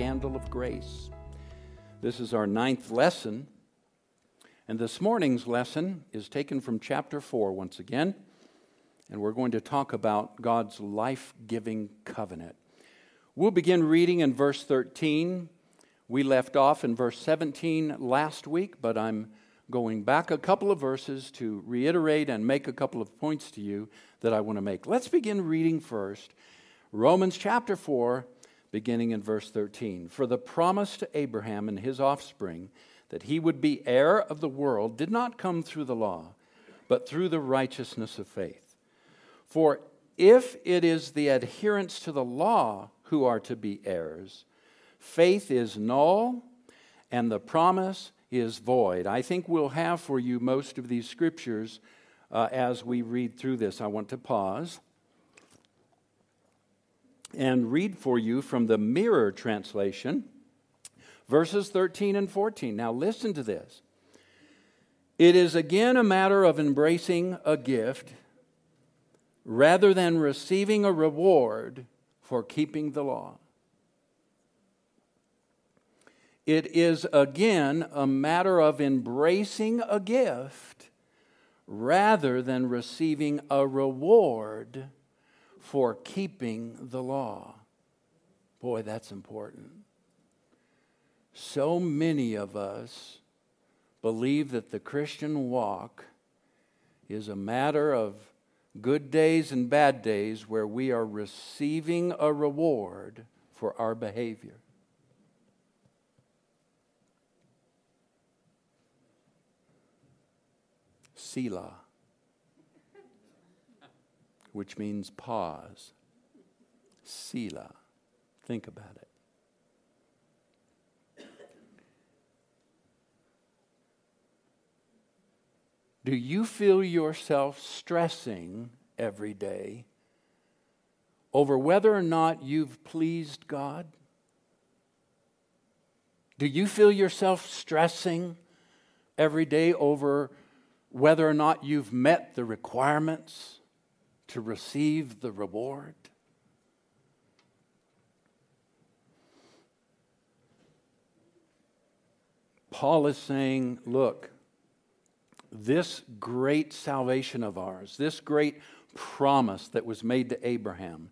scandal of grace. This is our ninth lesson. And this morning's lesson is taken from chapter 4 once again. And we're going to talk about God's life giving covenant. We'll begin reading in verse 13. We left off in verse 17 last week, but I'm going back a couple of verses to reiterate and make a couple of points to you that I want to make. Let's begin reading first Romans chapter 4, beginning in verse 13. For the promise to Abraham and his offspring that he would be heir of the world did not come through the law, but through the righteousness of faith. For if it is the adherents to the law who are to be heirs, faith is null and the promise is void. I think we'll have for you most of these scriptures uh, as we read through this. I want to pause and read for you from the Mirror translation verses 13 and 14. Now, listen to this. It is again a matter of embracing a gift rather than receiving a reward for keeping the law. It is again a matter of embracing a gift rather than receiving a reward for keeping the law. Boy, that's important. So many of us believe that the Christian walk is a matter of good days and bad days where we are receiving a reward for our behavior. Selah, which means pause. Sila. Think about it. Do you feel yourself stressing every day over whether or not you've pleased God? Do you feel yourself stressing every day over whether or not you've met the requirements to receive the reward? Paul is saying, look, this great salvation of ours, this great promise that was made to Abraham,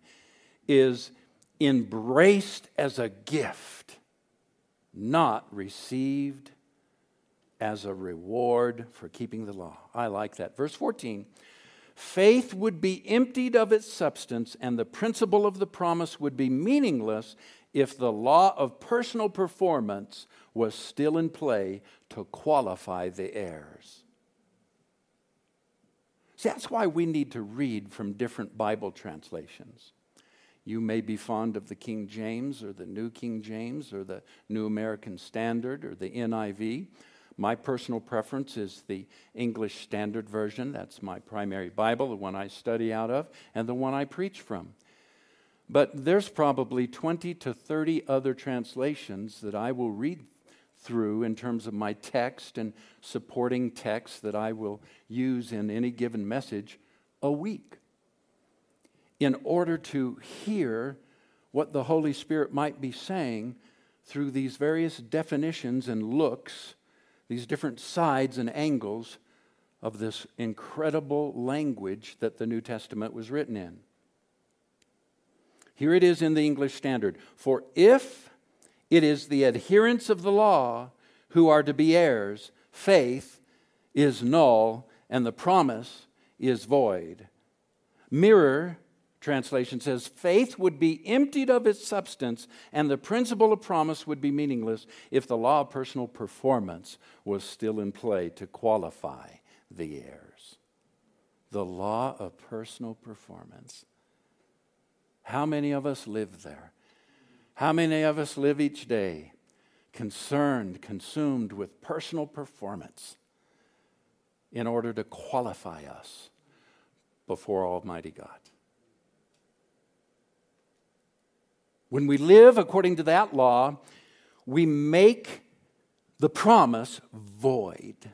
is embraced as a gift, not received as a reward for keeping the law. I like that. Verse 14 faith would be emptied of its substance, and the principle of the promise would be meaningless if the law of personal performance was still in play to qualify the heirs. See, that's why we need to read from different Bible translations. You may be fond of the King James or the New King James or the New American Standard or the NIV. My personal preference is the English Standard Version. That's my primary Bible, the one I study out of, and the one I preach from. But there's probably 20 to 30 other translations that I will read through in terms of my text and supporting text that I will use in any given message a week in order to hear what the Holy Spirit might be saying through these various definitions and looks, these different sides and angles of this incredible language that the New Testament was written in. Here it is in the English Standard For if it is the adherents of the law who are to be heirs. Faith is null and the promise is void. Mirror translation says faith would be emptied of its substance and the principle of promise would be meaningless if the law of personal performance was still in play to qualify the heirs. The law of personal performance. How many of us live there? How many of us live each day concerned, consumed with personal performance in order to qualify us before Almighty God? When we live according to that law, we make the promise void.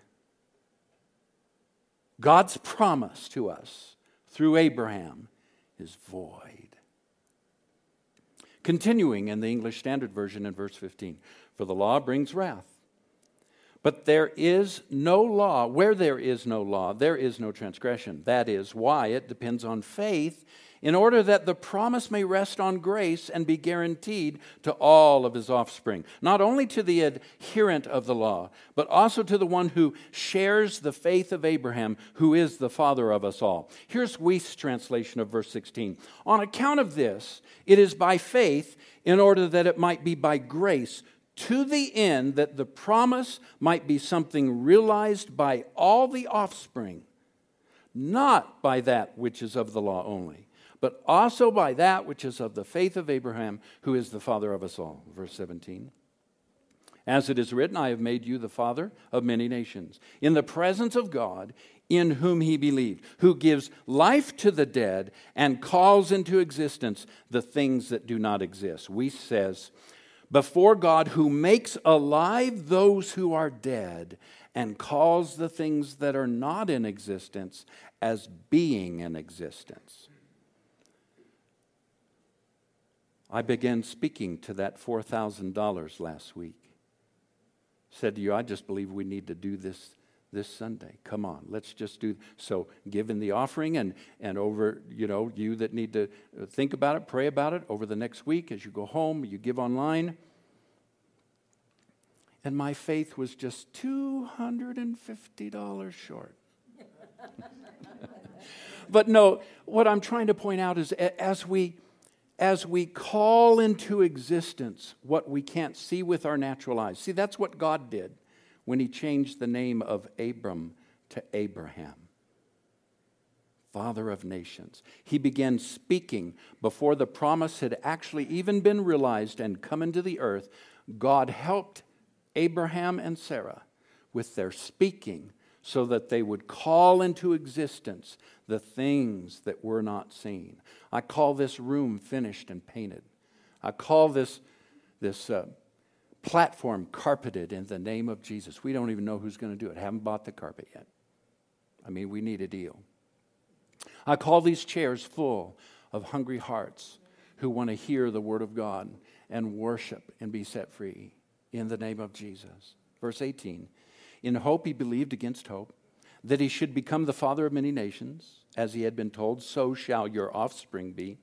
God's promise to us through Abraham is void. Continuing in the English Standard Version in verse 15 For the law brings wrath. But there is no law. Where there is no law, there is no transgression. That is why it depends on faith in order that the promise may rest on grace and be guaranteed to all of his offspring, not only to the adherent of the law, but also to the one who shares the faith of Abraham, who is the father of us all. Here's Wuest's translation of verse 16. On account of this, it is by faith, in order that it might be by grace to the end that the promise might be something realized by all the offspring, not by that which is of the law only but also by that which is of the faith of Abraham, who is the father of us all. Verse 17. As it is written, I have made you the father of many nations, in the presence of God, in whom he believed, who gives life to the dead and calls into existence the things that do not exist. Wuest says, before God, who makes alive those who are dead and calls the things that are not in existence as being in existence. I began speaking to that $4,000 last week. Said to you, I just believe we need to do this this Sunday. Come on, let's just do so. Giving the offering and and over you know you that need to uh, think about it, pray about it over the next week as you go home. You give online. And my faith was just two hundred and fifty dollars short. but no, what I'm trying to point out is as we as we call into existence what we can't see with our natural eyes. See, that's what God did when He changed the name of Abram to Abraham, father of nations. He began speaking before the promise had actually even been realized and come into the earth. God helped Abraham and Sarah with their speaking so that they would call into existence the things that were not seen. I call this room finished and painted. I call this, this uh, platform carpeted in the name of Jesus. We don't even know who's going to do it. Haven't bought the carpet yet. I mean, we need a deal. I call these chairs full of hungry hearts who want to hear the word of God and worship and be set free in the name of Jesus. Verse 18 in hope, he believed against hope that he should become the father of many nations, as he had been told, so shall your offspring be.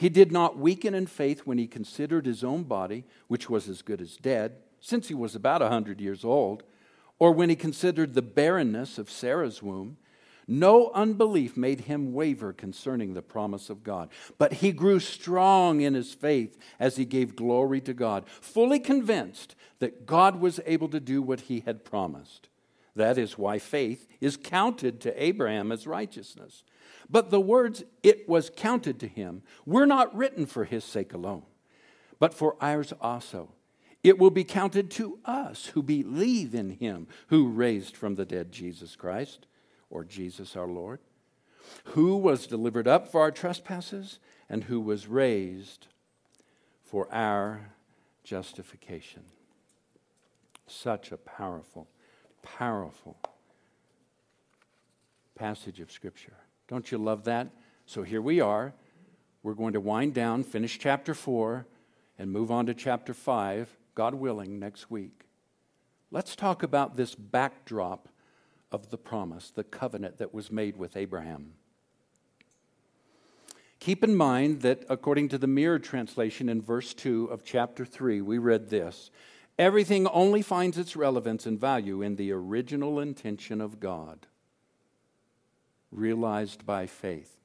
He did not weaken in faith when he considered his own body, which was as good as dead, since he was about a hundred years old, or when he considered the barrenness of Sarah's womb. No unbelief made him waver concerning the promise of God, but he grew strong in his faith as he gave glory to God, fully convinced that God was able to do what he had promised. That is why faith is counted to Abraham as righteousness. But the words, it was counted to him, were not written for his sake alone, but for ours also. It will be counted to us who believe in him who raised from the dead Jesus Christ or Jesus our Lord, who was delivered up for our trespasses and who was raised for our justification. Such a powerful, powerful passage of Scripture. Don't you love that? So here we are. We're going to wind down, finish chapter 4, and move on to chapter 5, God willing, next week. Let's talk about this backdrop of the promise, the covenant that was made with Abraham. Keep in mind that according to the mirror translation in verse 2 of chapter 3, we read this Everything only finds its relevance and value in the original intention of God, realized by faith.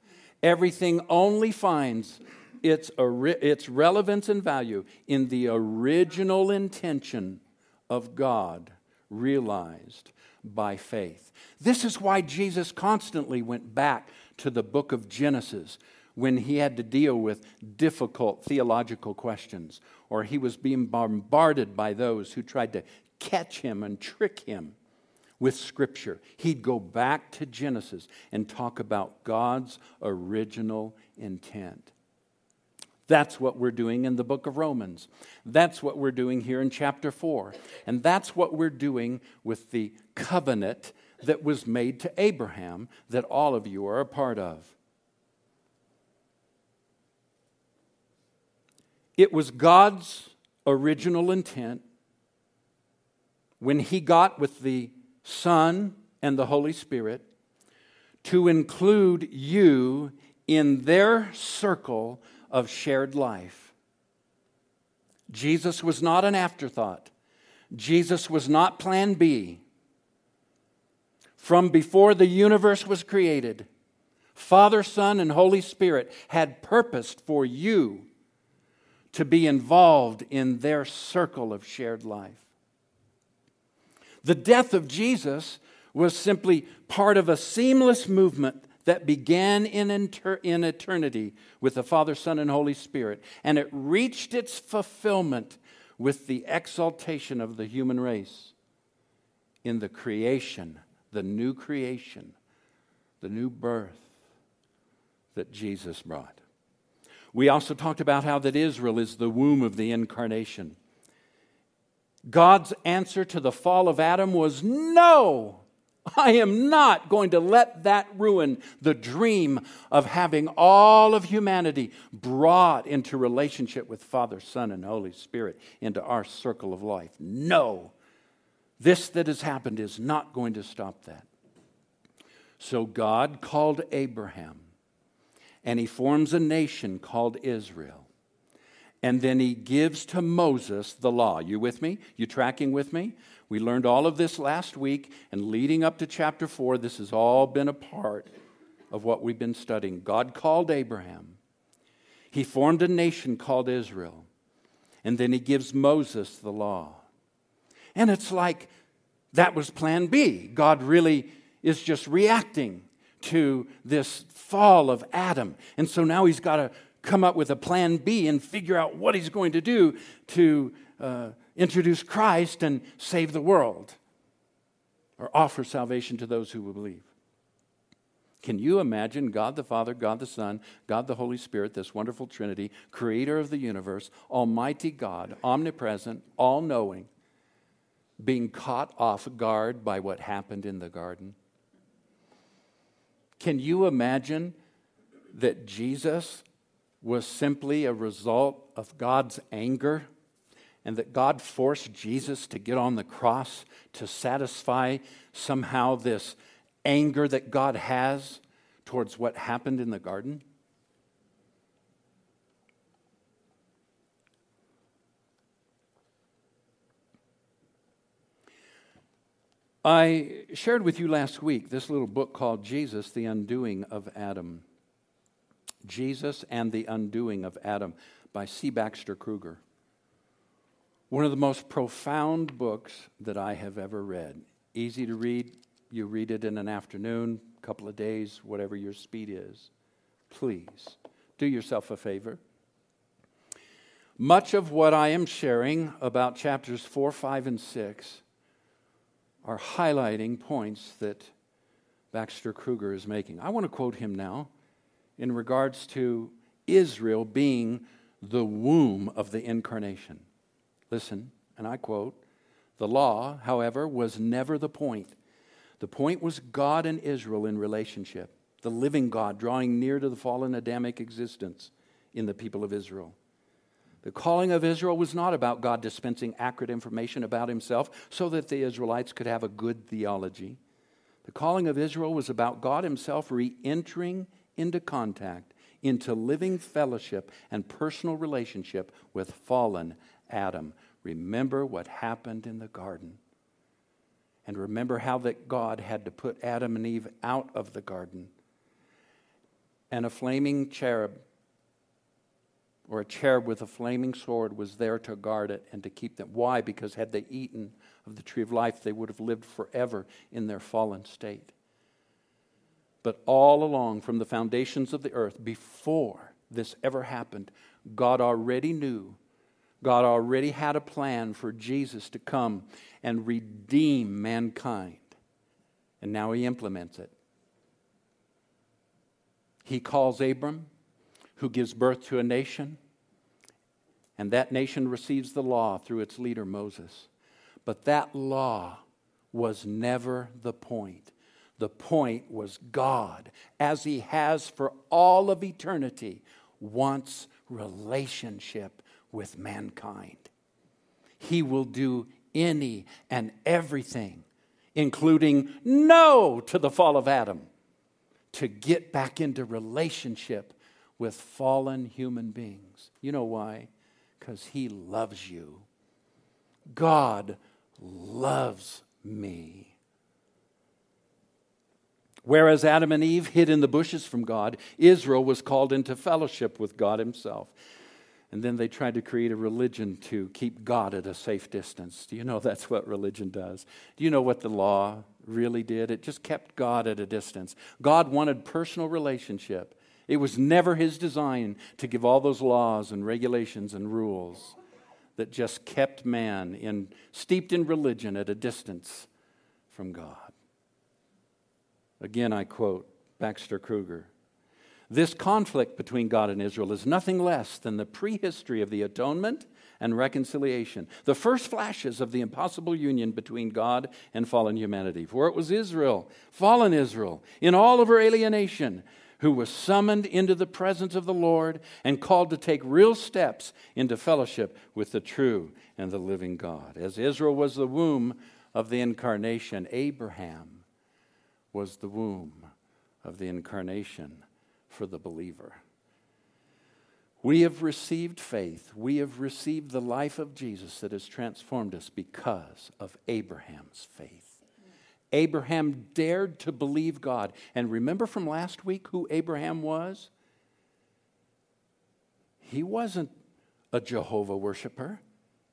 Everything only finds its, its relevance and value in the original intention of God, realized by faith. This is why Jesus constantly went back to the book of Genesis when he had to deal with difficult theological questions or he was being bombarded by those who tried to catch him and trick him with Scripture. He'd go back to Genesis and talk about God's original intent. That's what we're doing in the book of Romans. That's what we're doing here in chapter 4. And that's what we're doing with the covenant that was made to Abraham that all of you are a part of. It was God's original intent when He got with the Son and the Holy Spirit to include you in their circle of shared life. Jesus was not an afterthought. Jesus was not plan B. From before the universe was created, Father, Son, and Holy Spirit had purposed for you to be involved in their circle of shared life. The death of Jesus was simply part of a seamless movement that began in, inter- in eternity with the Father, Son, and Holy Spirit, and it reached its fulfillment with the exaltation of the human race in the creation, the new creation, the new birth that Jesus brought. We also talked about how that Israel is the womb of the incarnation. God's answer to the fall of Adam was no. I am not going to let that ruin the dream of having all of humanity brought into relationship with Father, Son, and Holy Spirit into our circle of life. No. This that has happened is not going to stop that. So God called Abraham and he forms a nation called Israel. And then he gives to Moses the law. You with me? You tracking with me? We learned all of this last week, and leading up to chapter 4, this has all been a part of what we've been studying. God called Abraham, he formed a nation called Israel, and then he gives Moses the law. And it's like that was plan B. God really is just reacting to this fall of Adam. And so now he's got to come up with a plan B and figure out what he's going to do to uh, introduce Christ and save the world or offer salvation to those who will believe. Can you imagine God the Father, God the Son, God the Holy Spirit, this wonderful Trinity, creator of the universe, Almighty God, omnipresent, all knowing, being caught off guard by what happened in the garden? Can you imagine that Jesus was simply a result of God's anger and that God forced Jesus to get on the cross to satisfy somehow this anger that God has towards what happened in the garden? I shared with you last week this little book called Jesus, the Undoing of Adam. Jesus and the Undoing of Adam by C. Baxter Kruger. One of the most profound books that I have ever read. Easy to read. You read it in an afternoon, a couple of days, whatever your speed is. Please do yourself a favor. Much of what I am sharing about chapters 4, 5, and 6 are highlighting points that Baxter Kruger is making. I want to quote him now in regards to Israel being the womb of the incarnation. Listen, and I quote The law, however, was never the point. The point was God and Israel in relationship, the living God drawing near to the fallen Adamic existence in the people of Israel. The calling of Israel was not about God dispensing accurate information about himself so that the Israelites could have a good theology. The calling of Israel was about God himself re entering into contact, into living fellowship and personal relationship with fallen Adam. Remember what happened in the garden. And remember how that God had to put Adam and Eve out of the garden. And a flaming cherub or a cherub with a flaming sword was there to guard it and to keep them. Why? Because had they eaten of the tree of life, they would have lived forever in their fallen state. But all along, from the foundations of the earth, before this ever happened, God already knew, God already had a plan for Jesus to come and redeem mankind. And now he implements it. He calls Abram who gives birth to a nation, and that nation receives the law through its leader, Moses. But that law was never the point. The point was God, as He has for all of eternity, wants relationship with mankind. He will do any and everything, including no to the fall of Adam, to get back into relationship with fallen human beings. You know why? Because He loves you. God loves me. Whereas Adam and Eve hid in the bushes from God, Israel was called into fellowship with God Himself. And then they tried to create a religion to keep God at a safe distance. Do you know that's what religion does? Do you know what the law really did? It just kept God at a distance. God wanted personal relationship. It was never his design to give all those laws and regulations and rules that just kept man in, steeped in religion at a distance from God. Again, I quote Baxter Kruger this conflict between God and Israel is nothing less than the prehistory of the atonement and reconciliation, the first flashes of the impossible union between God and fallen humanity. For it was Israel, fallen Israel, in all of her alienation, who was summoned into the presence of the Lord and called to take real steps into fellowship with the true and the living God. As Israel was the womb of the incarnation, Abraham was the womb of the incarnation for the believer. We have received faith. We have received the life of Jesus that has transformed us because of Abraham's faith. Abraham dared to believe God. And remember from last week who Abraham was? He wasn't a Jehovah worshiper.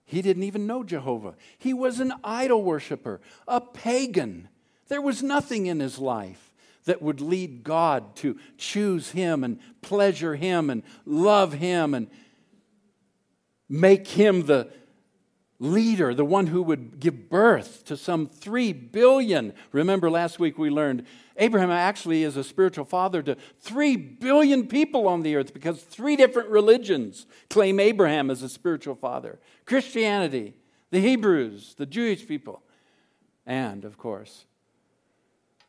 He didn't even know Jehovah. He was an idol worshiper, a pagan. There was nothing in his life that would lead God to choose him and pleasure him and love him and make him the leader, the one who would give birth to some three billion. Remember, last week we learned Abraham actually is a spiritual father to three billion people on the earth because three different religions claim Abraham as a spiritual father Christianity, the Hebrews, the Jewish people, and, of course,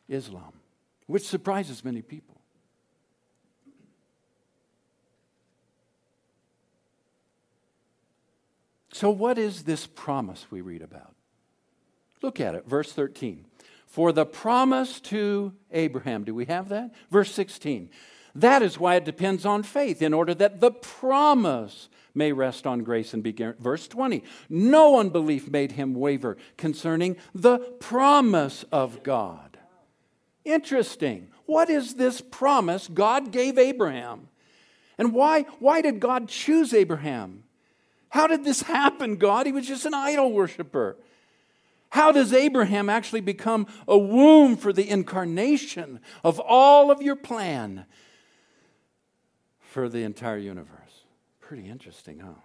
Islam which surprises many people. So, what is this promise we read about? Look at it, verse 13. For the promise to Abraham, do we have that? Verse 16. That is why it depends on faith, in order that the promise may rest on grace and be guaranteed. Verse 20. No unbelief made him waver concerning the promise of God. Interesting. What is this promise God gave Abraham? And why, why did God choose Abraham? How did this happen, God? He was just an idol worshiper. How does Abraham actually become a womb for the incarnation of all of your plan for the entire universe? Pretty interesting, huh?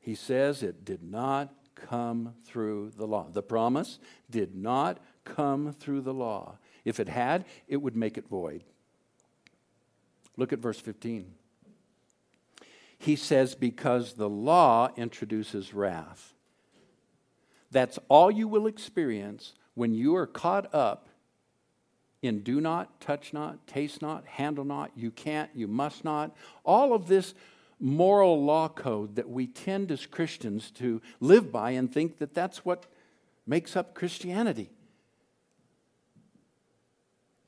He says it did not come through the law. The promise did not come through the law. If it had, it would make it void. Look at verse 15. He says, Because the law introduces wrath. That's all you will experience when you are caught up in do not, touch not, taste not, handle not, you can't, you must not. All of this moral law code that we tend as Christians to live by and think that that's what makes up Christianity.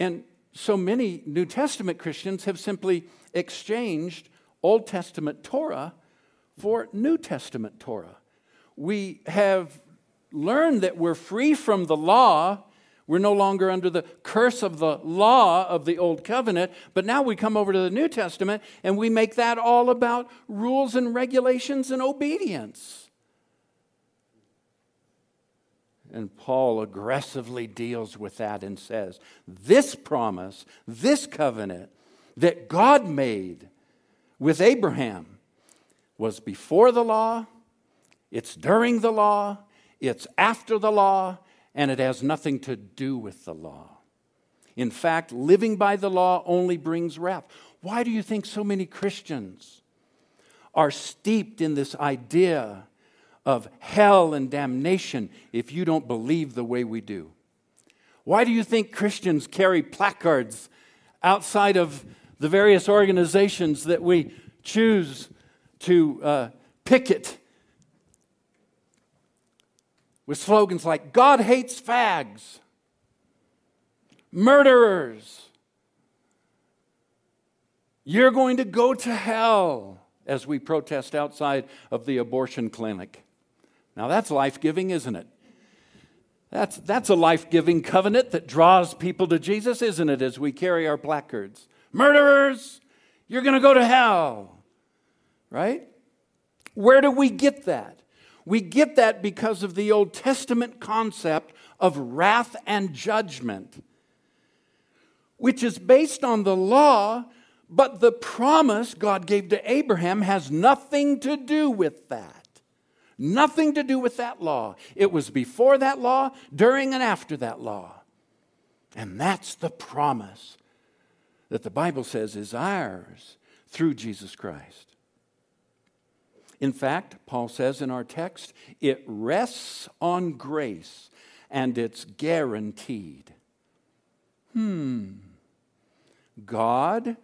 And so many New Testament Christians have simply exchanged Old Testament Torah for New Testament Torah. We have learned that we're free from the law. We're no longer under the curse of the law of the Old Covenant, but now we come over to the New Testament and we make that all about rules and regulations and obedience. And Paul aggressively deals with that and says, This promise, this covenant that God made with Abraham was before the law, it's during the law, it's after the law, and it has nothing to do with the law. In fact, living by the law only brings wrath. Why do you think so many Christians are steeped in this idea of hell and damnation if you don't believe the way we do? Why do you think Christians carry placards outside of the various organizations that we choose to uh, picket with slogans like God hates fags, murderers, you're going to go to hell as we protest outside of the abortion clinic. Now that's life giving, isn't it? That's, that's a life giving covenant that draws people to Jesus, isn't it, as we carry our placards? Murderers, you're going to go to hell. Right? Where do we get that? We get that because of the Old Testament concept of wrath and judgment, which is based on the law, but the promise God gave to Abraham has nothing to do with that. Nothing to do with that law. It was before that law, during and after that law. And that's the promise that the Bible says is ours through Jesus Christ. In fact, Paul says in our text, it rests on grace and it's guaranteed. Hmm. God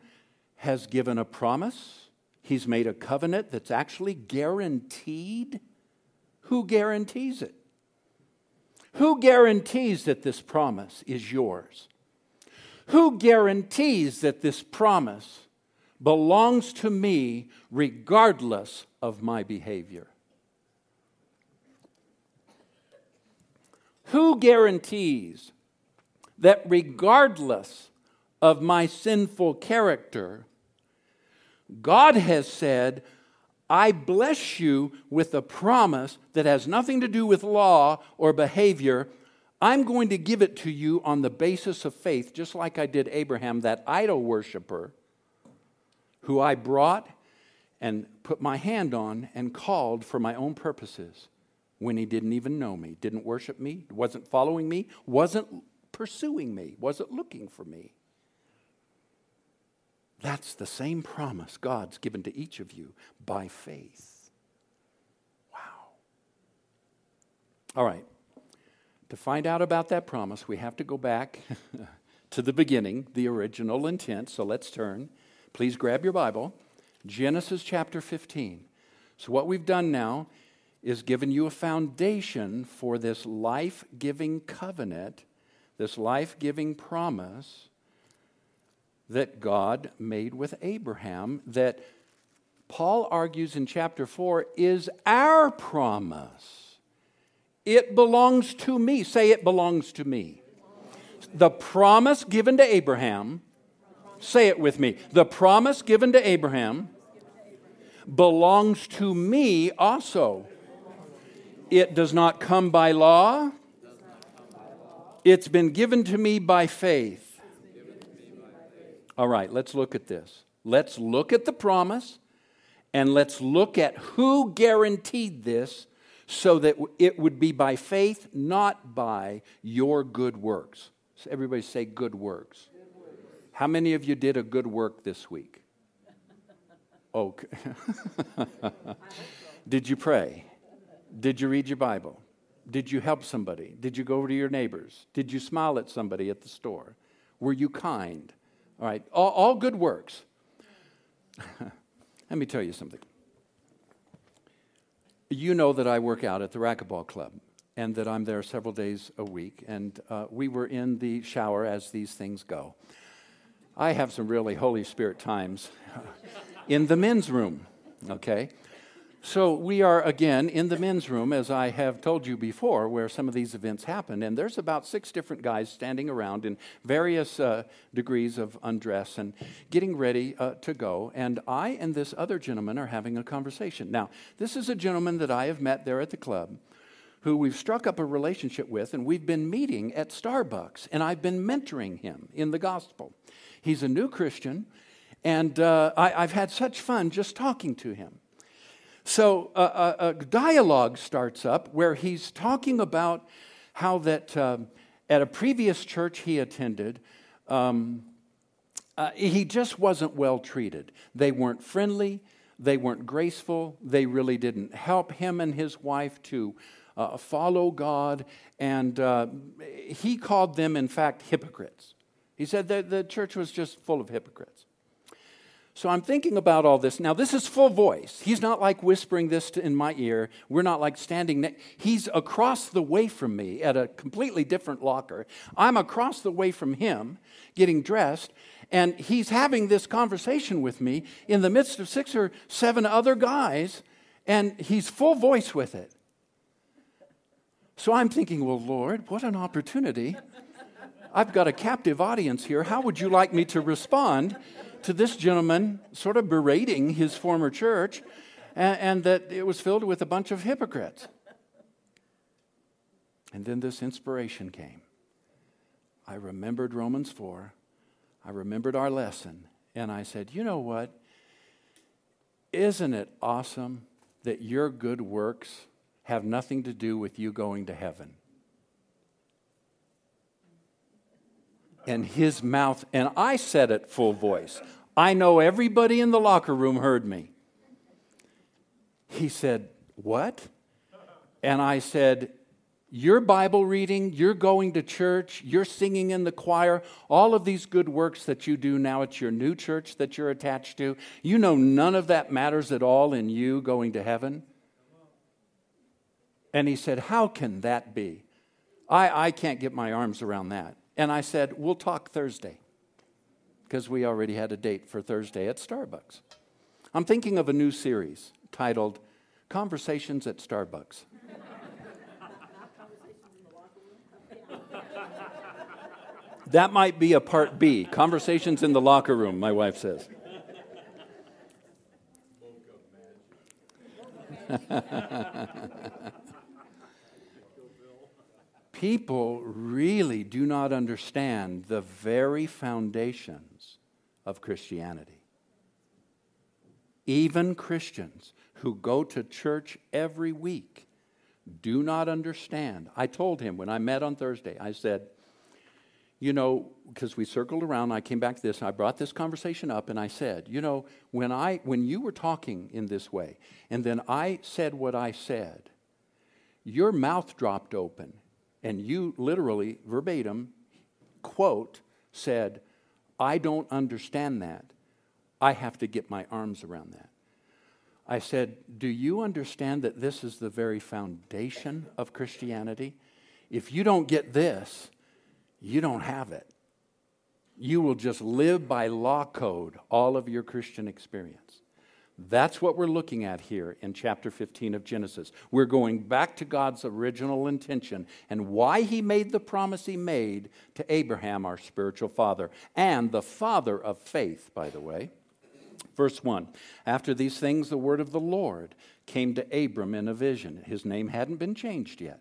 has given a promise, He's made a covenant that's actually guaranteed. Who guarantees it? Who guarantees that this promise is yours? Who guarantees that this promise belongs to me regardless of my behavior? Who guarantees that regardless of my sinful character, God has said, I bless you with a promise that has nothing to do with law or behavior. I'm going to give it to you on the basis of faith, just like I did Abraham, that idol worshiper who I brought and put my hand on and called for my own purposes when he didn't even know me, didn't worship me, wasn't following me, wasn't pursuing me, wasn't looking for me. That's the same promise God's given to each of you by faith. Wow. All right. To find out about that promise, we have to go back to the beginning, the original intent. So let's turn. Please grab your Bible. Genesis chapter 15. So, what we've done now is given you a foundation for this life giving covenant, this life giving promise that God made with Abraham, that Paul argues in chapter 4 is our promise. It belongs to me. Say, it belongs to me. The promise given to Abraham Say it with me. The promise given to Abraham belongs to me also. It does not come by law, it's been given to me by faith. All right, let's look at this. Let's look at the promise and let's look at who guaranteed this so that it would be by faith, not by your good works. So everybody say good works. How many of you did a good work this week? Okay. did you pray? Did you read your Bible? Did you help somebody? Did you go over to your neighbors? Did you smile at somebody at the store? Were you kind? All right, all, all good works. Let me tell you something. You know that I work out at the racquetball club and that I'm there several days a week. And uh, we were in the shower as these things go. I have some really Holy Spirit times in the men's room, okay? So we are again in the men's room, as I have told you before, where some of these events happen. And there's about six different guys standing around in various uh, degrees of undress and getting ready uh, to go. And I and this other gentleman are having a conversation. Now, this is a gentleman that I have met there at the club who we've struck up a relationship with, and we've been meeting at Starbucks, and I've been mentoring him in the gospel. He's a new Christian, and uh, I, have had such fun just talking to him. So uh, a, a, dialogue starts up where he's talking about how that uh, at a previous church he attended, um, uh, he just wasn't well treated. They weren't friendly, they weren't graceful, they really didn't help him and his wife to uh, follow God, and uh, he called them, in fact, hypocrites. He said that the church was just full of hypocrites. So I'm thinking about all this. Now, this is full voice. He's not like whispering this in my ear. We're not like standing. He's across the way from me at a completely different locker. I'm across the way from him getting dressed, and he's having this conversation with me in the midst of six or seven other guys, and he's full voice with it. So I'm thinking, well, Lord, what an opportunity. I've got a captive audience here. How would you like me to respond? To this gentleman sort of berating his former church and, and that it was filled with a bunch of hypocrites. And then this inspiration came. I remembered Romans 4. I remembered our lesson. And I said, you know what? Isn't it awesome that your good works have nothing to do with you going to heaven? And his mouth, and I said it full voice. I know everybody in the locker room heard me. He said, What? And I said, Your Bible reading, you're going to church, you're singing in the choir, all of these good works that you do now at your new church that you're attached to, you know none of that matters at all in you going to heaven? And he said, How can that be? I, I can't get my arms around that. And I said, We'll talk Thursday, because we already had a date for Thursday at Starbucks. I'm thinking of a new series titled Conversations at Starbucks. that might be a part B Conversations in the Locker Room, my wife says. people really do not understand the very foundations of Christianity. Even Christians who go to church every week do not understand. I told him when I met on Thursday, I said, you know, because we circled around, I came back to this, I brought this conversation up, and I said, you know, when I when you were talking in this way, and then I said what I said, your mouth dropped open and you literally, verbatim, quote, said, I don't understand that. I have to get my arms around that. I said, Do you understand that this is the very foundation of Christianity? If you don't get this, you don't have it. You will just live by law code all of your Christian experience. That's what we're looking at here in chapter 15 of Genesis. We're going back to God's original intention and why he made the promise he made to Abraham, our spiritual father, and the father of faith, by the way. Verse 1 After these things, the word of the Lord came to Abram in a vision. His name hadn't been changed yet.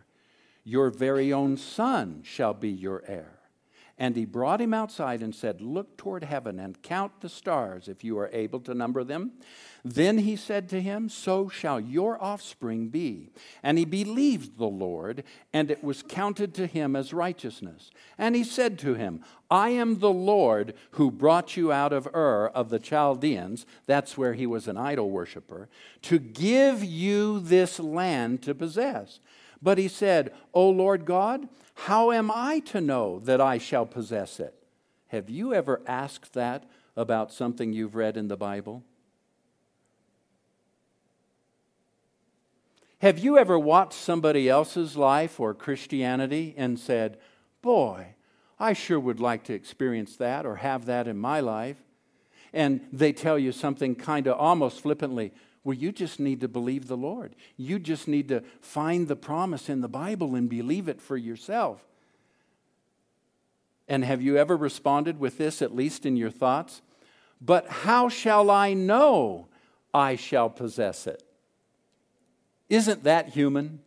your very own son shall be your heir. And he brought him outside and said, Look toward heaven and count the stars if you are able to number them. Then he said to him, So shall your offspring be. And he believed the Lord, and it was counted to him as righteousness. And he said to him, I am the Lord who brought you out of Ur of the Chaldeans, that's where he was an idol worshiper, to give you this land to possess. But he said, O Lord God, how am I to know that I shall possess it? Have you ever asked that about something you've read in the Bible? Have you ever watched somebody else's life or Christianity and said, Boy, I sure would like to experience that or have that in my life? And they tell you something kind of almost flippantly, well, you just need to believe the Lord. You just need to find the promise in the Bible and believe it for yourself. And have you ever responded with this, at least in your thoughts? But how shall I know I shall possess it? Isn't that human?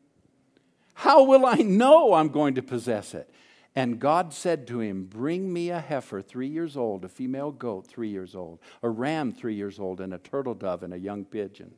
How will I know I'm going to possess it? And God said to him, Bring me a heifer three years old, a female goat three years old, a ram three years old, and a turtle dove and a young pigeon.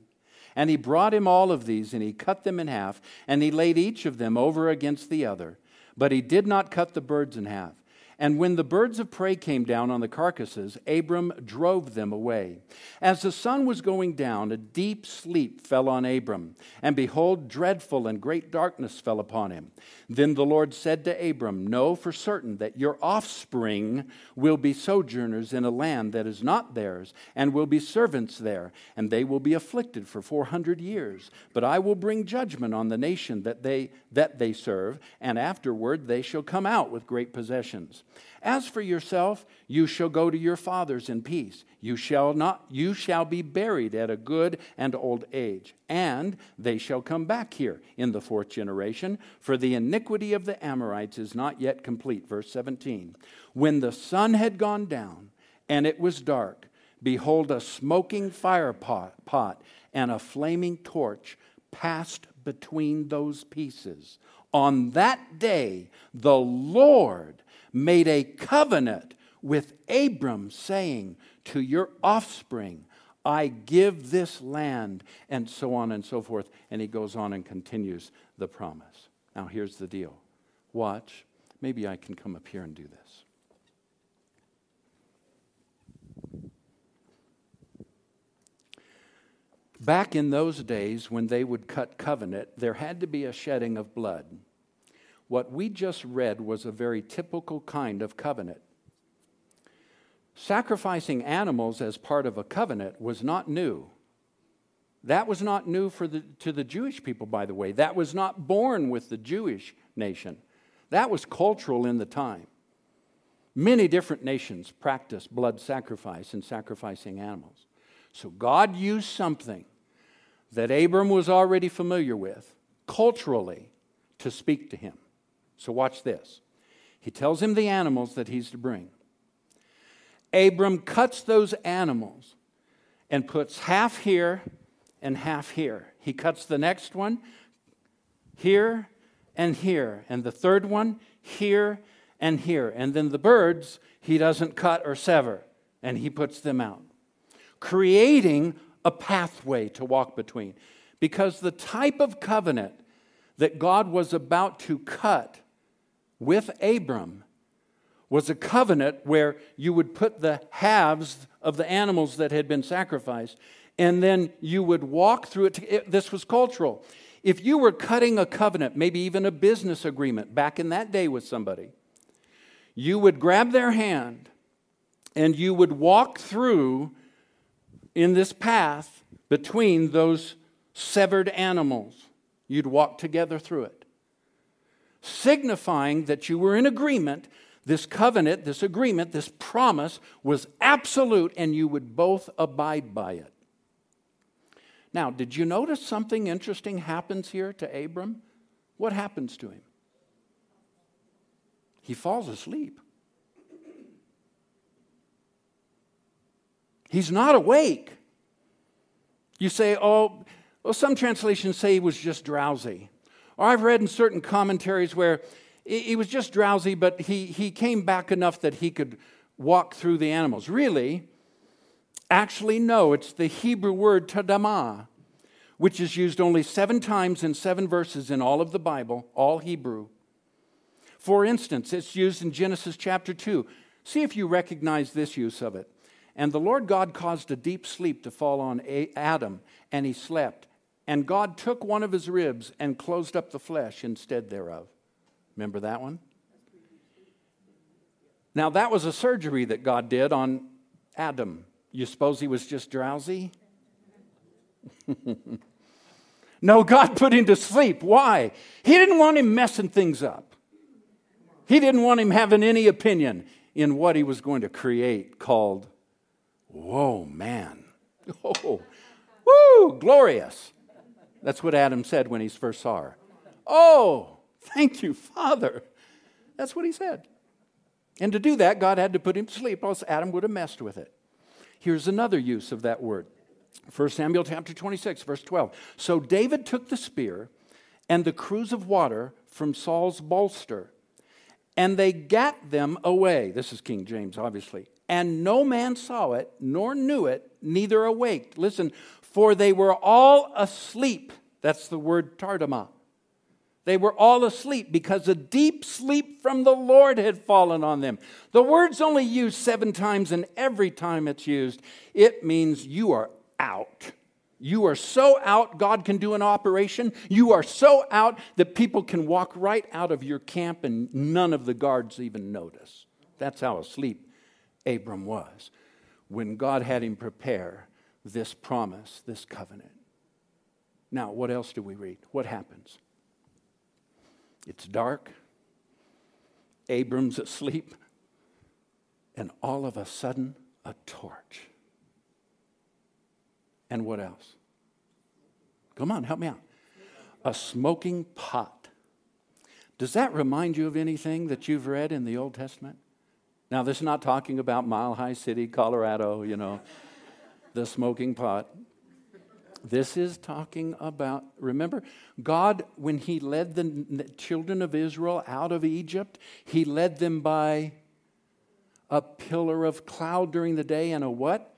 And he brought him all of these, and he cut them in half, and he laid each of them over against the other. But he did not cut the birds in half. And when the birds of prey came down on the carcasses, Abram drove them away. As the sun was going down, a deep sleep fell on Abram. And behold, dreadful and great darkness fell upon him. Then the Lord said to Abram, Know for certain that your offspring will be sojourners in a land that is not theirs, and will be servants there, and they will be afflicted for four hundred years. But I will bring judgment on the nation that they, that they serve, and afterward they shall come out with great possessions. As for yourself, you shall go to your fathers in peace. You shall not you shall be buried at a good and old age, and they shall come back here in the fourth generation, for the iniquity of the Amorites is not yet complete. Verse 17. When the sun had gone down and it was dark, behold a smoking fire pot, pot and a flaming torch passed between those pieces. On that day, the Lord made a covenant with Abram, saying, To your offspring, I give this land, and so on and so forth. And he goes on and continues the promise. Now, here's the deal watch. Maybe I can come up here and do this. Back in those days, when they would cut covenant, there had to be a shedding of blood. What we just read was a very typical kind of covenant. Sacrificing animals as part of a covenant was not new. That was not new for the, to the Jewish people, by the way. That was not born with the Jewish nation. That was cultural in the time. Many different nations practiced blood sacrifice and sacrificing animals. So God used something that Abram was already familiar with culturally to speak to him. So watch this. He tells him the animals that he's to bring. Abram cuts those animals and puts half here and half here. He cuts the next one here and here, and the third one here and here. And then the birds, he doesn't cut or sever, and he puts them out, creating a pathway to walk between. Because the type of covenant that God was about to cut with Abram was a covenant where you would put the halves of the animals that had been sacrificed and then you would walk through it. it. This was cultural. If you were cutting a covenant, maybe even a business agreement back in that day with somebody, you would grab their hand and you would walk through in this path between those severed animals. You'd walk together through it signifying that you were in agreement. This covenant, this agreement, this promise was absolute, and you would both abide by it. Now, did you notice something interesting happens here to Abram? What happens to him? He falls asleep. He's not awake. You say, oh, well, some translations say he was just drowsy. Or I've read in certain commentaries where he was just drowsy, but he, he came back enough that he could walk through the animals. Really? Actually, no, it's the Hebrew word tadamah, which is used only seven times in seven verses in all of the Bible, all Hebrew. For instance, it's used in Genesis chapter 2. See if you recognize this use of it. And the Lord God caused a deep sleep to fall on Adam, and he slept. And God took one of his ribs and closed up the flesh instead thereof. Remember that one? Now, that was a surgery that God did on Adam. You suppose he was just drowsy? no, God put him to sleep. Why? He didn't want him messing things up. He didn't want him having any opinion in what he was going to create called, whoa, man. Oh, woo, glorious. That's what Adam said when he first saw her. Oh, thank you, Father. That's what he said. And to do that, God had to put him to sleep, else Adam would have messed with it. Here's another use of that word 1 Samuel chapter 26, verse 12. So David took the spear and the cruse of water from Saul's bolster, and they gat them away. This is King James, obviously. and no man saw it, nor knew it, neither awaked. Listen, for they were all asleep. That's the word tardama. They were all asleep because a deep sleep from the Lord had fallen on them. The word's only used seven times, and every time it's used, it means you are out. You are so out, God can do an operation. You are so out that people can walk right out of your camp and none of the guards even notice. That's how asleep Abram was when God had him prepare this promise, this covenant. Now, what else do we read? What happens? It's dark. Abram's asleep. And all of a sudden, a torch. And what else? Come on, help me out. A smoking pot. Does that remind you of anything that you've read in the Old Testament? Now, this is not talking about Mile High City, Colorado, you know, the smoking pot. This is talking about, remember, God, when He led the children of Israel out of Egypt, He led them by a pillar of cloud during the day and a what?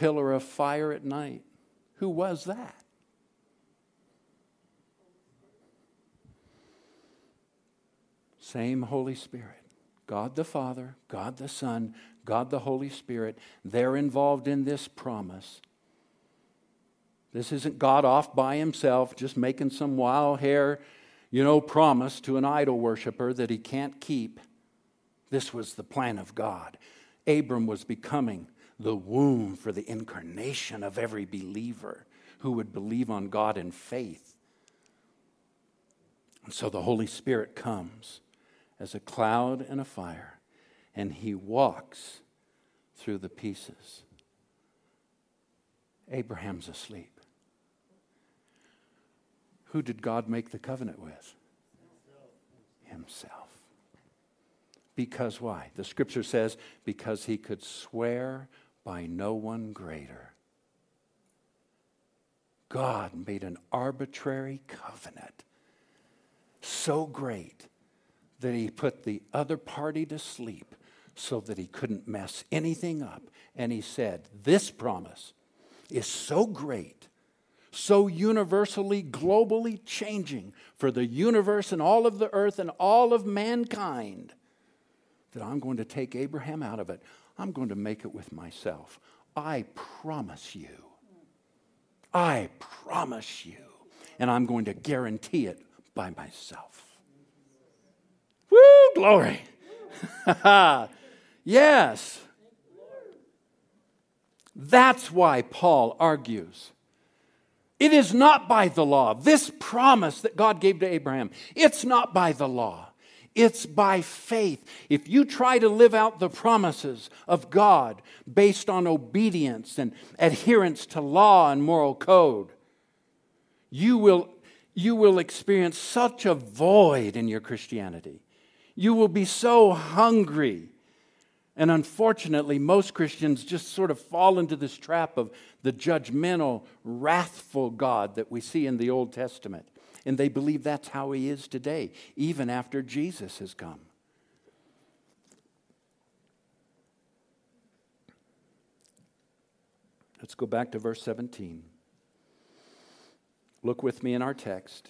Pillar of fire at night. Who was that? Same Holy Spirit. God the Father, God the Son, God the Holy Spirit, they're involved in this promise. This isn't God off by himself, just making some wild hair, you know, promise to an idol worshiper that he can't keep. This was the plan of God. Abram was becoming the womb for the incarnation of every believer who would believe on God in faith. And so the Holy Spirit comes as a cloud and a fire, and he walks through the pieces. Abraham's asleep. Who did God make the covenant with? Himself. Because why? The scripture says, because he could swear by no one greater. God made an arbitrary covenant so great that he put the other party to sleep so that he couldn't mess anything up. And he said, This promise is so great, so universally, globally changing for the universe and all of the earth and all of mankind that I'm going to take Abraham out of it. I'm going to make it with myself. I promise you. I promise you. And I'm going to guarantee it by myself. Woo, glory. yes. That's why Paul argues. It is not by the law. This promise that God gave to Abraham, it's not by the law. It's by faith. If you try to live out the promises of God based on obedience and adherence to law and moral code, you will, you will experience such a void in your Christianity. You will be so hungry. And unfortunately, most Christians just sort of fall into this trap of the judgmental, wrathful God that we see in the Old Testament. And they believe that's how he is today, even after Jesus has come. Let's go back to verse 17. Look with me in our text.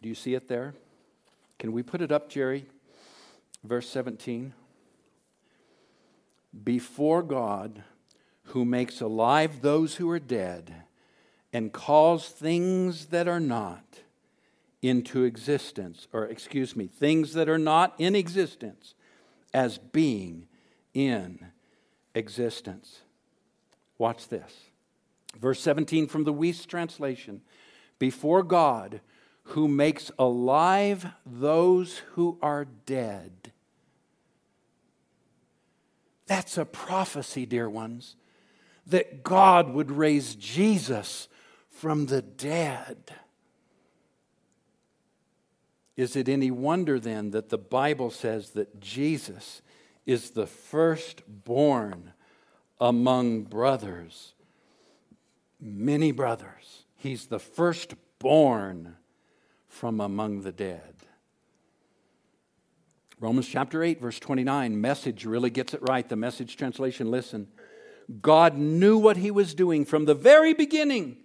Do you see it there? Can we put it up, Jerry? Verse 17. Before God, who makes alive those who are dead and calls things that are not into existence, or excuse me, things that are not in existence as being in existence. Watch this. Verse 17 from the Wuest translation Before God, who makes alive those who are dead. That's a prophecy, dear ones, that God would raise Jesus from the dead. Is it any wonder then that the Bible says that Jesus is the firstborn among brothers? Many brothers. He's the firstborn from among the dead. Romans chapter 8, verse 29, message really gets it right. The message translation, listen. God knew what he was doing from the very beginning.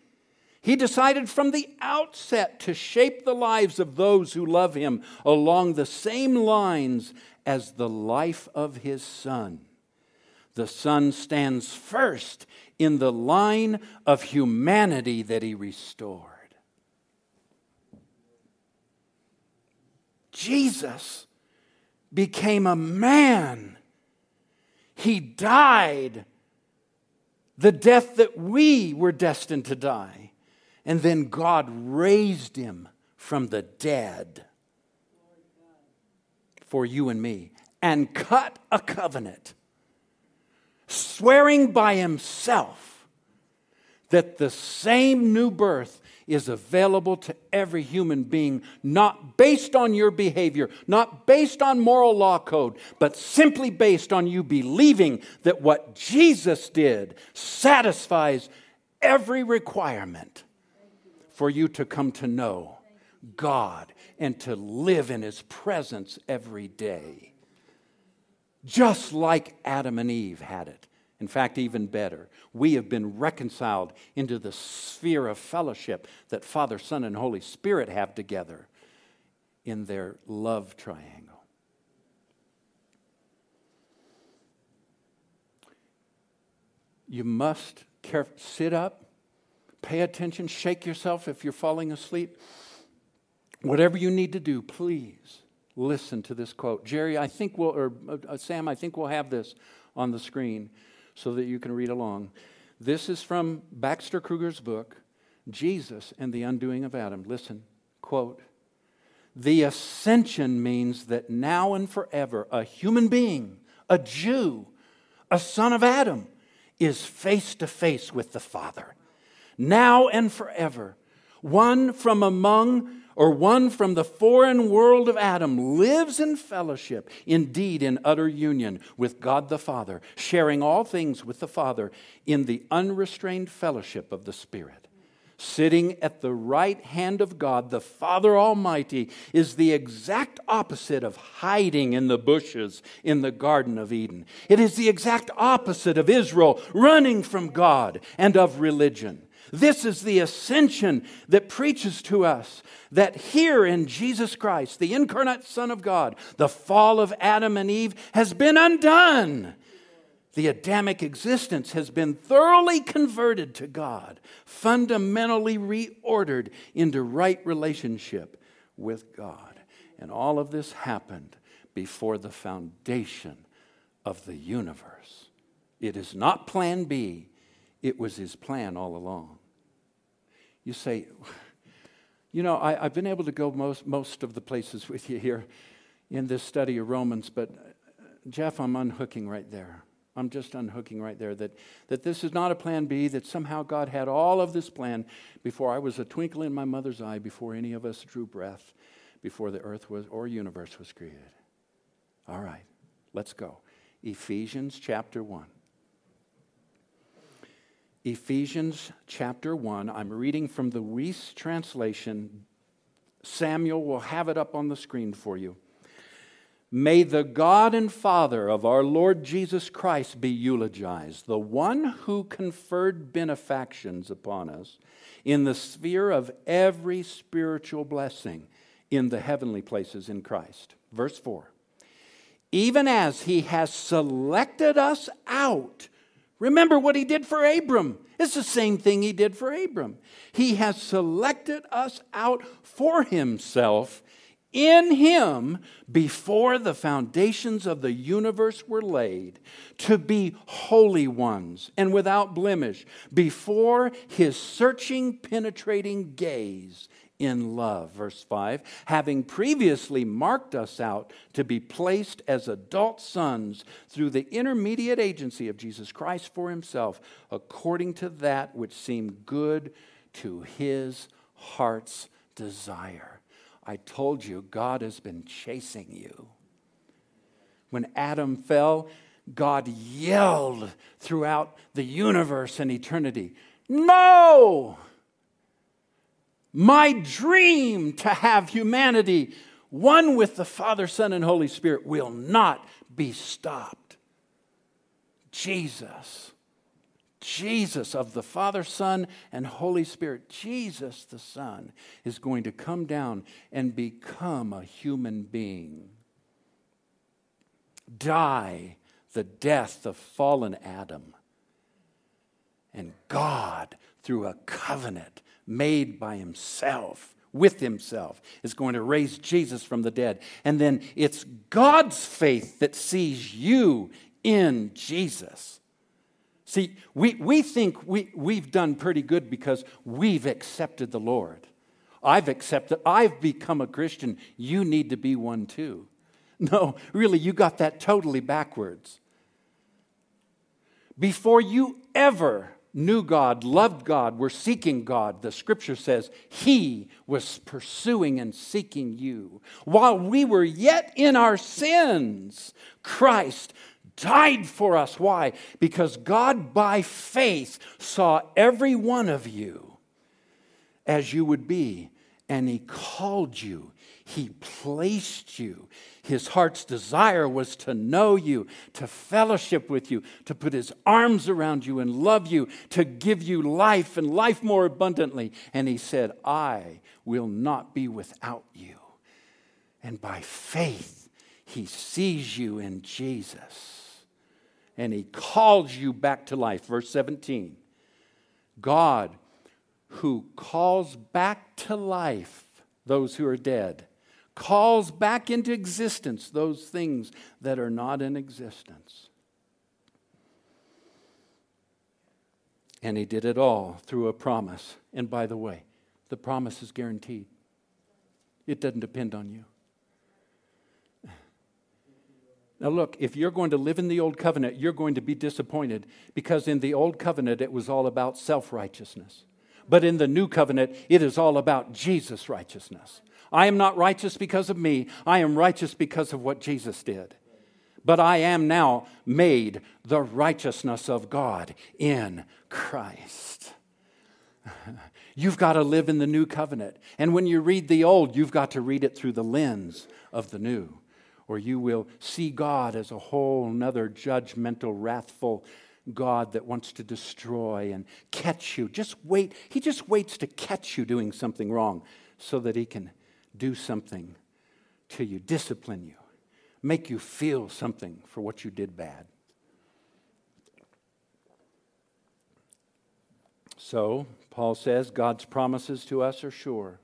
He decided from the outset to shape the lives of those who love him along the same lines as the life of his son. The son stands first in the line of humanity that he restored. Jesus became a man. He died the death that we were destined to die. And then God raised him from the dead for you and me and cut a covenant, swearing by himself that the same new birth is available to every human being, not based on your behavior, not based on moral law code, but simply based on you believing that what Jesus did satisfies every requirement for you to come to know God and to live in His presence every day. Just like Adam and Eve had it. In fact, even better, we have been reconciled into the sphere of fellowship that Father, Son, and Holy Spirit have together in their love triangle. You must care, sit up, pay attention, shake yourself if you're falling asleep. Whatever you need to do, please listen to this quote. Jerry, I think we'll, or uh, Sam, I think we'll have this on the screen so that you can read along. This is from Baxter Kruger's book, Jesus and the Undoing of Adam. Listen, quote, the ascension means that now and forever a human being, a Jew, a son of Adam, is face to face with the Father. Now and forever. One from among or one from the foreign world of Adam lives in fellowship, indeed in utter union with God the Father, sharing all things with the Father in the unrestrained fellowship of the Spirit. Sitting at the right hand of God, the Father Almighty, is the exact opposite of hiding in the bushes in the Garden of Eden. It is the exact opposite of Israel running from God and of religion. This is the ascension that preaches to us that here in Jesus Christ, the incarnate Son of God, the fall of Adam and Eve has been undone. The Adamic existence has been thoroughly converted to God, fundamentally reordered into right relationship with God. And all of this happened before the foundation of the universe. It is not plan B, it was his plan all along. You say, you know, I, have been able to go most, most of the places with you here in this study of Romans, but Jeff, I'm unhooking right there. I'm just unhooking right there that, that this is not a plan B, that somehow God had all of this plan before I was a twinkle in my mother's eye, before any of us drew breath, before the earth was or universe was created. All right, let's go. Ephesians chapter 1. Ephesians chapter 1. I'm reading from the Wuest translation. Samuel will have it up on the screen for you. May the God and Father of our Lord Jesus Christ be eulogized, the one who conferred benefactions upon us in the sphere of every spiritual blessing in the heavenly places in Christ. Verse 4 Even as he has selected us out Remember what he did for Abram. It's the same thing he did for Abram. He has selected us out for himself in him before the foundations of the universe were laid to be holy ones and without blemish before his searching, penetrating gaze in love. Verse 5 having previously marked us out to be placed as adult sons through the intermediate agency of Jesus Christ for himself, according to that which seemed good to his heart's desire. I told you, God has been chasing you. When Adam fell, God yelled throughout the universe and eternity, No! My dream to have humanity one with the Father, Son, and Holy Spirit, will not be stopped. Jesus, Jesus of the Father, Son, and Holy Spirit, Jesus the Son, is going to come down and become a human being. Die the death of fallen Adam. And God, through a covenant made by Himself, with himself, is going to raise Jesus from the dead. And then it's God's faith that sees you in Jesus. See, we, we think we, we've done pretty good because we've accepted the Lord. I've accepted, I've become a Christian. You need to be one too. No, really, you got that totally backwards. Before you ever knew God, loved God, were seeking God, the scripture says He was pursuing and seeking you. While we were yet in our sins, Christ died for us. Why? Because God, by faith, saw every one of you as you would be, and He called you, He placed you, his heart's desire was to know you, to fellowship with you, to put his arms around you and love you, to give you life and life more abundantly. And he said, I will not be without you. And by faith, he sees you in Jesus. And he calls you back to life. Verse 17 God, who calls back to life those who are dead calls back into existence those things that are not in existence. And he did it all through a promise. And by the way, the promise is guaranteed, it doesn't depend on you. Now, look, if you're going to live in the old covenant, you're going to be disappointed because in the old covenant it was all about self righteousness. But in the new covenant, it is all about Jesus' righteousness. I am not righteous because of me, I am righteous because of what Jesus did. But I am now made the righteousness of God in Christ. You've got to live in the new covenant. And when you read the old, you've got to read it through the lens of the new, or you will see God as a whole another judgmental, wrathful God that wants to destroy and catch you. Just wait. He just waits to catch you doing something wrong so that he can do something to you, discipline you, make you feel something for what you did bad. So, Paul says God's promises to us are sure.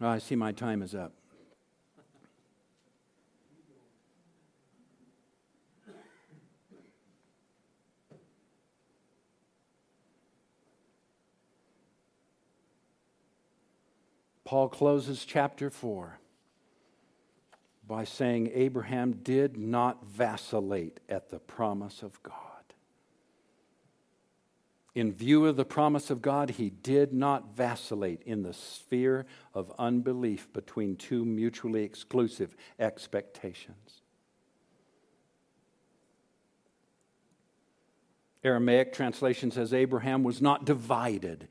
Well, I see my time is up. Paul closes chapter 4 by saying Abraham did not vacillate at the promise of God. In view of the promise of God, he did not vacillate in the sphere of unbelief between two mutually exclusive expectations. Aramaic translation says Abraham was not divided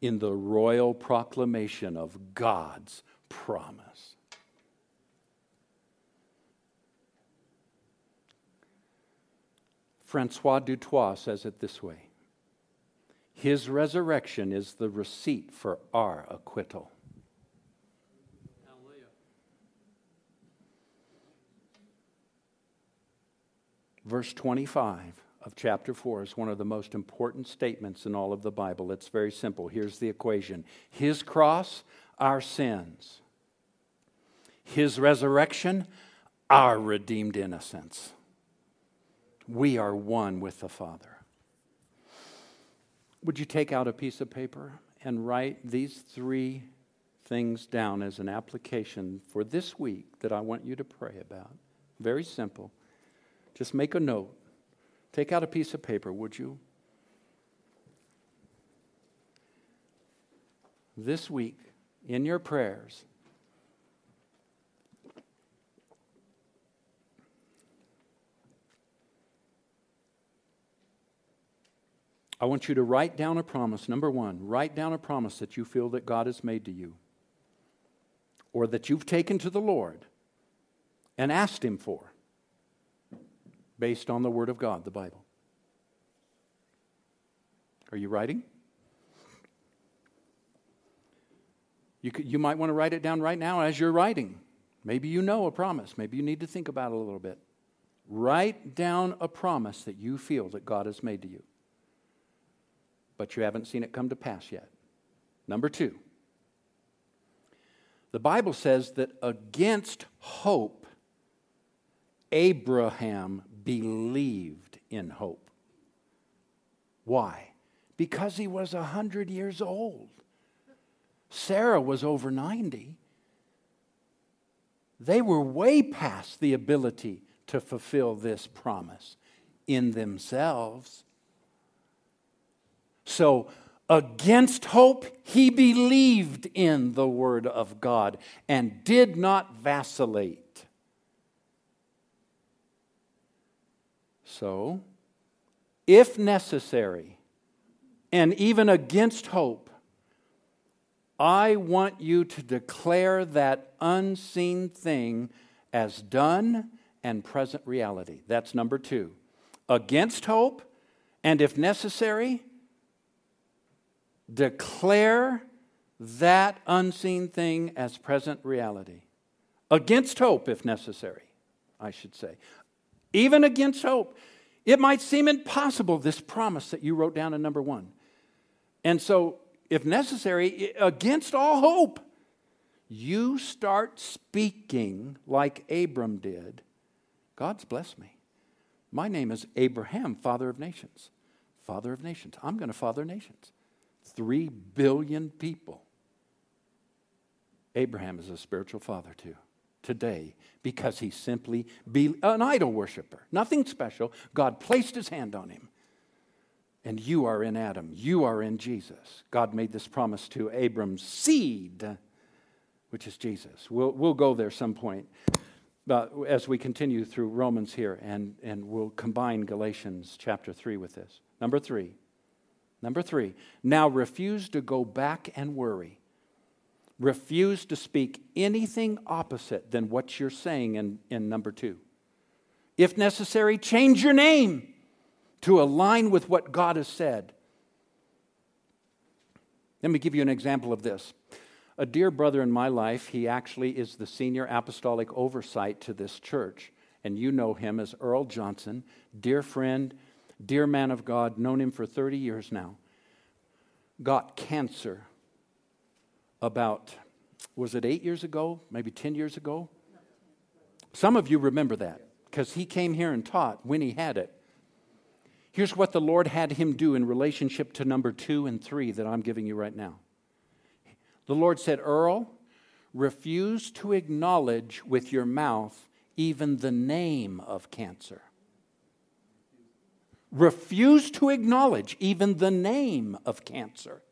in the royal proclamation of God's promise. Francois du Toit says it this way His resurrection is the receipt for our acquittal. Verse 25 of chapter 4 is one of the most important statements in all of the Bible. It's very simple. Here's the equation His cross, our sins. His resurrection, our redeemed innocence. We are one with the Father. Would you take out a piece of paper and write these three things down as an application for this week that I want you to pray about? Very simple. Just make a note. Take out a piece of paper, would you? This week, in your prayers, I want you to write down a promise. Number one, write down a promise that you feel that God has made to you or that you've taken to the Lord and asked Him for based on the Word of God, the Bible. Are you writing? You, could, you might want to write it down right now as you're writing. Maybe you know a promise. Maybe you need to think about it a little bit. Write down a promise that you feel that God has made to you, but you haven't seen it come to pass yet. Number two, the Bible says that against hope, Abraham believed in hope. Why? Because he was a hundred years old. Sarah was over 90. They were way past the ability to fulfill this promise in themselves. So, against hope, he believed in the Word of God and did not vacillate. So, if necessary, and even against hope, I want you to declare that unseen thing as done and present reality. That's number two. Against hope, and if necessary, declare that unseen thing as present reality. Against hope, if necessary, I should say. Even against hope. It might seem impossible, this promise that you wrote down in number one. And so if necessary, against all hope, you start speaking like Abram did. God's blessed me. My name is Abraham, father of nations. Father of nations. I'm going to father nations. Three billion people. Abraham is a spiritual father too today because he simply be an idol worshiper. Nothing special. God placed his hand on him and you are in Adam. You are in Jesus. God made this promise to Abram's seed, which is Jesus. We'll, we'll go there some point as we continue through Romans here, and, and we'll combine Galatians chapter 3 with this. Number three. Number three. Now refuse to go back and worry. Refuse to speak anything opposite than what you're saying in, in number two. If necessary, change your name to align with what God has said. Let me give you an example of this. A dear brother in my life, he actually is the senior apostolic oversight to this church. And you know him as Earl Johnson, dear friend, dear man of God, known him for 30 years now. Got cancer about, was it eight years ago? Maybe 10 years ago? Some of you remember that because he came here and taught when he had it. Here's what the Lord had him do in relationship to number two and three that I'm giving you right now. The Lord said, Earl, refuse to acknowledge with your mouth even the name of cancer. Refuse to acknowledge even the name of cancer.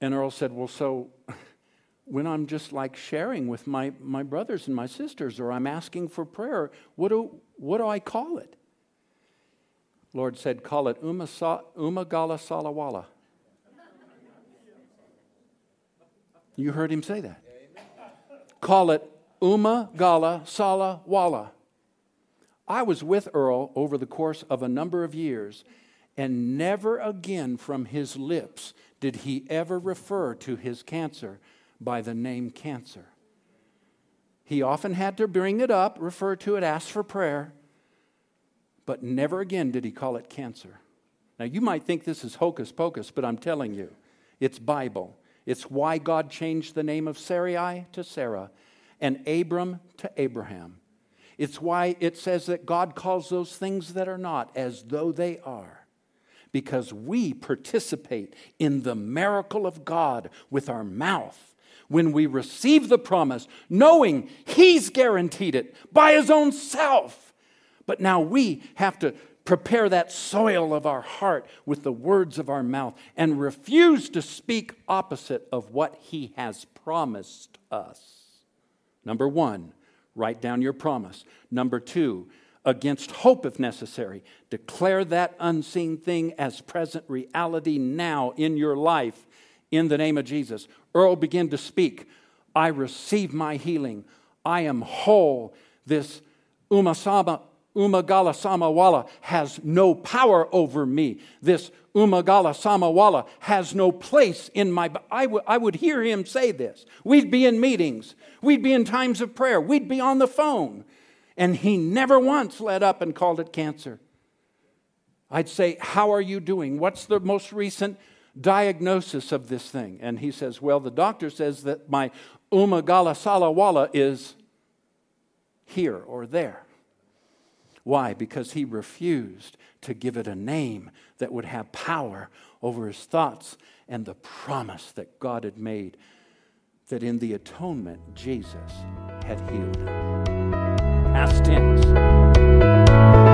And Earl said, Well, so when I'm just like sharing with my, my brothers and my sisters, or I'm asking for prayer, what do, what do I call it? Lord said, call it Umagala Salawala. You heard him say that. Call it Umagala Salawala. I was with Earl over the course of a number of years, and never again from his lips did he ever refer to his cancer by the name cancer. He often had to bring it up, refer to it, ask for prayer, but never again did he call it cancer. Now, you might think this is hocus pocus, but I'm telling you, it's Bible. It's why God changed the name of Sarai to Sarah and Abram to Abraham. It's why it says that God calls those things that are not as though they are. Because we participate in the miracle of God with our mouth when we receive the promise, knowing He's guaranteed it by His own self. But now we have to prepare that soil of our heart with the words of our mouth and refuse to speak opposite of what He has promised us. Number one, write down your promise. Number two, against hope if necessary. Declare that unseen thing as present reality now in your life in the name of Jesus. Earl began to speak. I receive my healing. I am whole. This umasama, umagala samawala has no power over me. This umagala samawala has no place in my. I, w- I would hear him say this. We'd be in meetings. We'd be in times of prayer. We'd be on the phone. And he never once led up and called it cancer. I'd say, How are you doing? What's the most recent diagnosis of this thing? And he says, Well, the doctor says that my umagala salawala is here or there. Why? Because he refused to give it a name that would have power over his thoughts and the promise that God had made that in the atonement, Jesus had healed past tense.